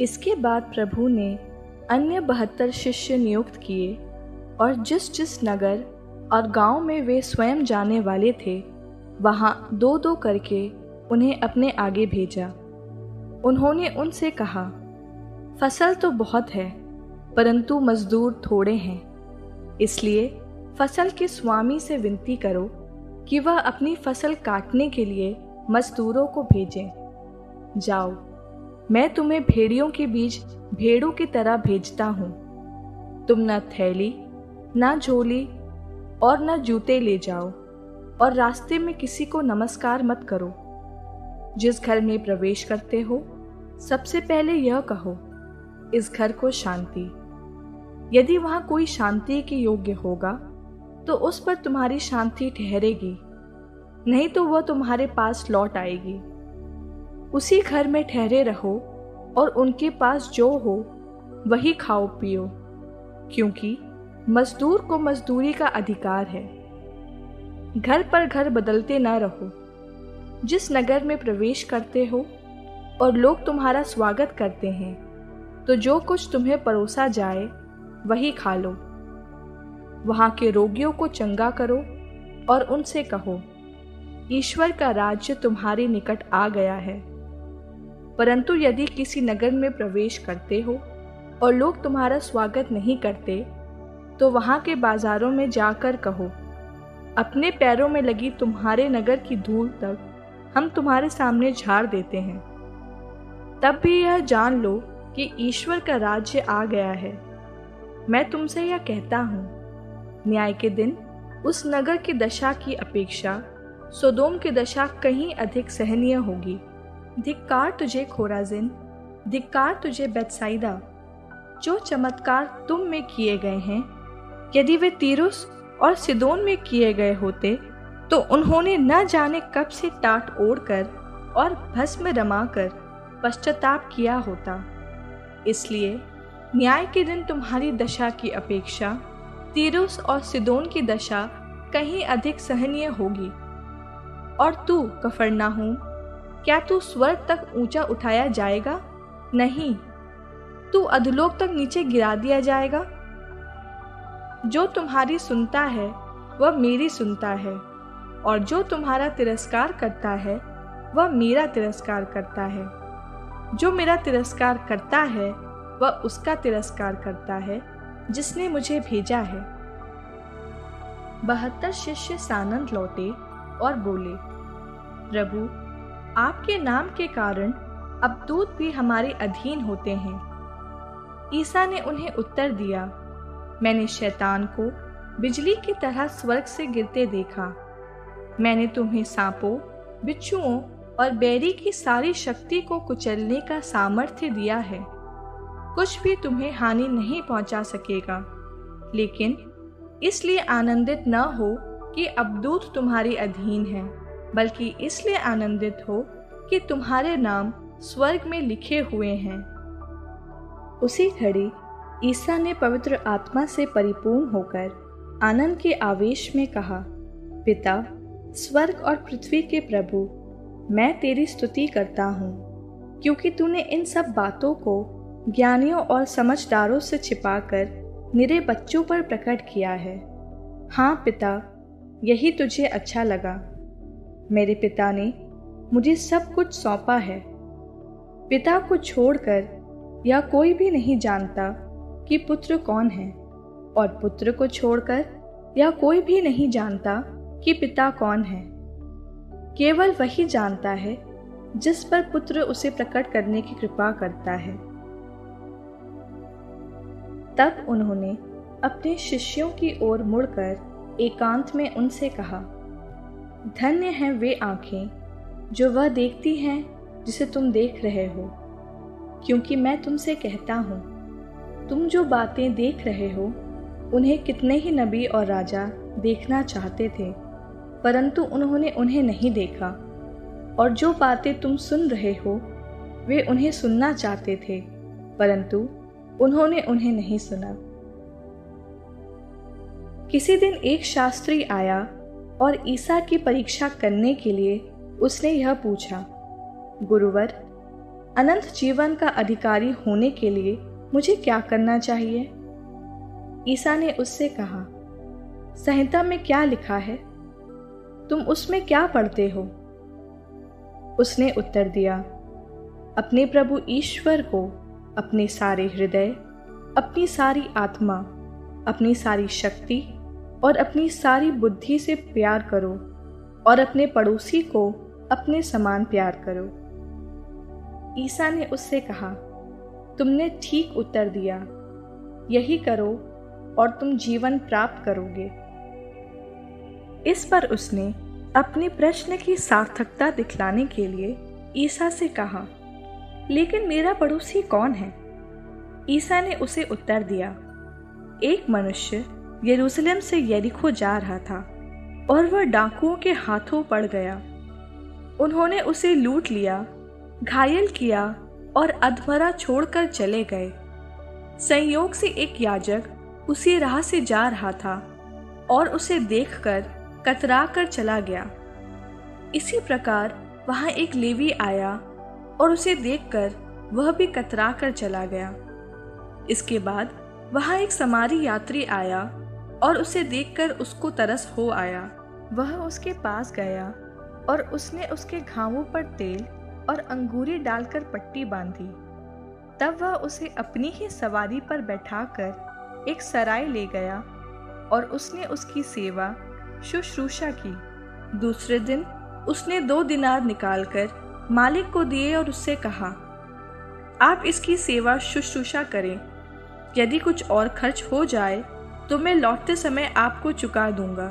इसके बाद प्रभु ने अन्य बहत्तर शिष्य नियुक्त किए और जिस जिस नगर और गाँव में वे स्वयं जाने वाले थे, वहाँ दो दो करके उन्हें अपने आगे भेजा। उन्होंने उनसे कहा, फ़सल तो बहुत है, परंतु मजदूर थोड़े हैं। इसलिए फ़सल के स्वामी से विनती करो कि वह अपनी फ़सल काटने के लिए मजदूरों को भेजें। जाओ मैं तुम्हें भेड़ियों के बीच भेड़ों की तरह भेजता हूँ। तुम न थैली, न झोली और न जूते ले जाओ और रास्ते में किसी को नमस्कार मत करो। जिस घर में प्रवेश करते हो, सबसे पहले यह कहो, इस घर को शांति। यदि वहाँ कोई शांति के योग्य होगा तो उस पर तुम्हारी शांति ठहरेगी, नहीं तो वह तुम्हारे पास लौट आएगी। उसी घर में ठहरे रहो और उनके पास जो हो, वही खाओ पियो, क्योंकि मजदूर को मजदूरी का अधिकार है। घर पर घर बदलते न रहो। जिस नगर में प्रवेश करते हो और लोग तुम्हारा स्वागत करते हैं तो जो कुछ तुम्हें परोसा जाए, वही खा लो। वहाँ के रोगियों को चंगा करो और उनसे कहो, ईश्वर का राज्य तुम्हारे निकट आ गया है। परंतु यदि किसी नगर में प्रवेश करते हो और लोग तुम्हारा स्वागत नहीं करते तो वहाँ के बाजारों में जाकर कहो, अपने पैरों में लगी तुम्हारे नगर की धूल तक हम तुम्हारे सामने झाड़ देते हैं। तब भी यह जान लो कि ईश्वर का राज्य आ गया है। मैं तुमसे यह कहता हूँ, न्याय के दिन उस नगर की दशा की अपेक्षा, सोदोम की दशा कहीं अधिक सहनीय होगी। धिक्कार तुझे खोराजिन, धिक्कार तुझे बेतसाइदा। जो चमत्कार तुम में किए गए हैं, यदि वे तीरुस और सिदोन में किए गए होते तो उन्होंने न जाने कब से टाट ओढ़कर और भस्म रमाकर पश्चाताप किया होता। इसलिए न्याय के दिन तुम्हारी दशा की अपेक्षा, तीरुस और सिदोन की दशा कहीं अधिक सहनीय होगी। और तू कफरना हूँ क्या तू स्वर्ग तक ऊँचा उठाया जाएगा? नहीं। तू अधलोक तक नीचे गिरा दिया जाएगा। जो तुम्हारी सुनता है, वह मेरी सुनता है। और जो तुम्हारा तिरस्कार करता है, वह मेरा तिरस्कार करता है। जो मेरा तिरस्कार करता है, वह उसका तिरस्कार करता है, जिसने मुझे भेजा है। बहत्तर शिष्य सानंद लौटे और बोले, प्रभु आपके नाम के कारण अब दूत भी हमारे अधीन होते हैं। ईसा ने उन्हें उत्तर दिया, मैंने शैतान को बिजली की तरह स्वर्ग से गिरते देखा। मैंने तुम्हें सांपों, बिच्छुओं और बैरी की सारी शक्ति को कुचलने का सामर्थ्य दिया है। कुछ भी तुम्हें हानि नहीं पहुँचा सकेगा। लेकिन इसलिए आनंदित न हो कि अबदूत तुम्हारे अधीन है। बल्कि इसलिए आनंदित हो कि तुम्हारे नाम स्वर्ग में लिखे हुए हैं। उसी घड़ी ईसा ने पवित्र आत्मा से परिपूर्ण होकर आनंद के आवेश में कहा, पिता, स्वर्ग और पृथ्वी के प्रभु, मैं तेरी स्तुति करता हूँ, क्योंकि तूने इन सब बातों को ज्ञानियों और समझदारों से छिपाकर निरे बच्चों पर प्रकट किया है। हाँ पिता, यही तुझे अच्छा लगा। मेरे पिता ने मुझे सब कुछ सौंपा है। पिता को छोड़कर या कोई भी नहीं जानता कि पुत्र कौन है और पुत्र को छोड़कर या कोई भी नहीं जानता कि पिता कौन है। केवल वही जानता है जिस पर पुत्र उसे प्रकट करने की कृपा करता है। तब उन्होंने अपने शिष्यों की ओर मुड़कर एकांत में उनसे कहा धन्य हैं वे आँखें, जो वह देखती हैं, जिसे तुम देख रहे हो। क्योंकि मैं तुमसे कहता हूँ, तुम जो बातें देख रहे हो, उन्हें कितने ही नबी और राजा देखना चाहते थे, परंतु उन्होंने उन्हें नहीं देखा। और जो बातें तुम सुन रहे हो, वे उन्हें सुनना चाहते थे, परंतु उन्होंने उन्हें नहीं सुना। किसी दिन एक शास्त्री आया और ईसा की परीक्षा करने के लिए उसने यह पूछा, गुरुवर, अनंत जीवन का अधिकारी होने के लिए मुझे क्या करना चाहिए? ईसा ने उससे कहा, संहिता में क्या लिखा है? तुम उसमें क्या पढ़ते हो? उसने उत्तर दिया, अपने प्रभु ईश्वर को, अपने सारे हृदय, अपनी सारी आत्मा, अपनी सारी शक्ति और अपनी सारी बुद्धि से प्यार करो और अपने पड़ोसी को अपने समान प्यार करो। ईसा ने उससे कहा, तुमने ठीक उत्तर दिया। यही करो और तुम जीवन प्राप्त करोगे। इस पर उसने अपने प्रश्न की सार्थकता दिखलाने के लिए ईसा से कहा, लेकिन मेरा पड़ोसी कौन है? ईसा ने उसे उत्तर दिया, एक मनुष्य यरूशलेम से यरीखो जा रहा था, और वह डाकुओं के हाथों पड़ गया। उन्होंने उसे लूट लिया, घायल किया, और अधमरा छोड़कर चले गए। संयोग से एक याजक उसी राह से जा रहा था, और उसे देखकर कतरा कर चला गया। इसी प्रकार वहाँ एक लेवी आया, और उसे देखकर वह भी कतरा कर चला गया। इसके बाद वहाँ एक समारी यात्री आया और उसे देखकर उसको तरस हो आया। वह उसके पास गया और उसने उसके घावों पर तेल और अंगूरी डालकर पट्टी बांधी। तब वह उसे अपनी ही सवारी पर बैठाकर एक सराय ले गया और उसने उसकी सेवा शुश्रूषा की। दूसरे दिन उसने दो दिनार निकालकर मालिक को दिए और उससे कहा, आप इसकी सेवा शुश्रूषा करें। यदि कुछ और खर्च हो जाए तो मैं लौटते समय आपको चुका दूँगा।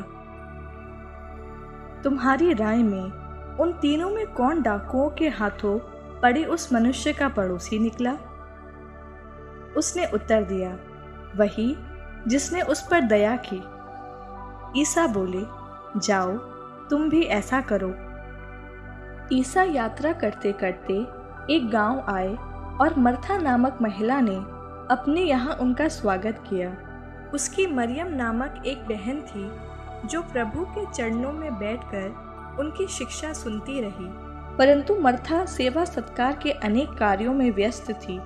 तुम्हारी राय में, उन तीनों में कौन डाकुओं के हाथों पड़े उस मनुष्य का पड़ोसी निकला? उसने उत्तर दिया, वही, जिसने उस पर दया की। ईसा बोले, जाओ, तुम भी ऐसा करो। ईसा यात्रा करते करते एक गाँव आए और मर्था नामक महिला ने अपने यहाँ उनका स्वागत किया। उसकी मरियम नामक एक बहन थी, जो प्रभु के चरणों में बैठकर उनकी शिक्षा सुनती रही। परंतु मर्था सेवा सत्कार के अनेक कार्यों में व्यस्त थी।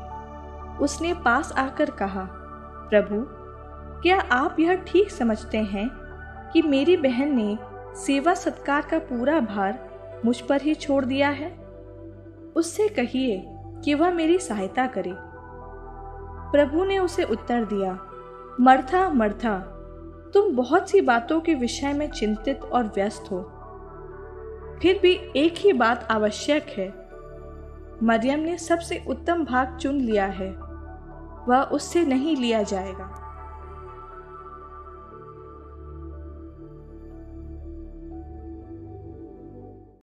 उसने पास आकर कहा, प्रभु, क्या आप यह ठीक समझते हैं कि मेरी बहन ने सेवा सत्कार का पूरा भार मुझ पर ही छोड़ दिया है? उससे कहिए कि वह मेरी सहायता करे। प्रभु ने उसे उत्तर दिया मर्था मर्था, तुम बहुत सी बातों के विषय में चिंतित और व्यस्त हो। फिर भी एक ही बात आवश्यक है। मरियम ने सबसे उत्तम भाग चुन लिया है। वह उससे नहीं लिया जाएगा।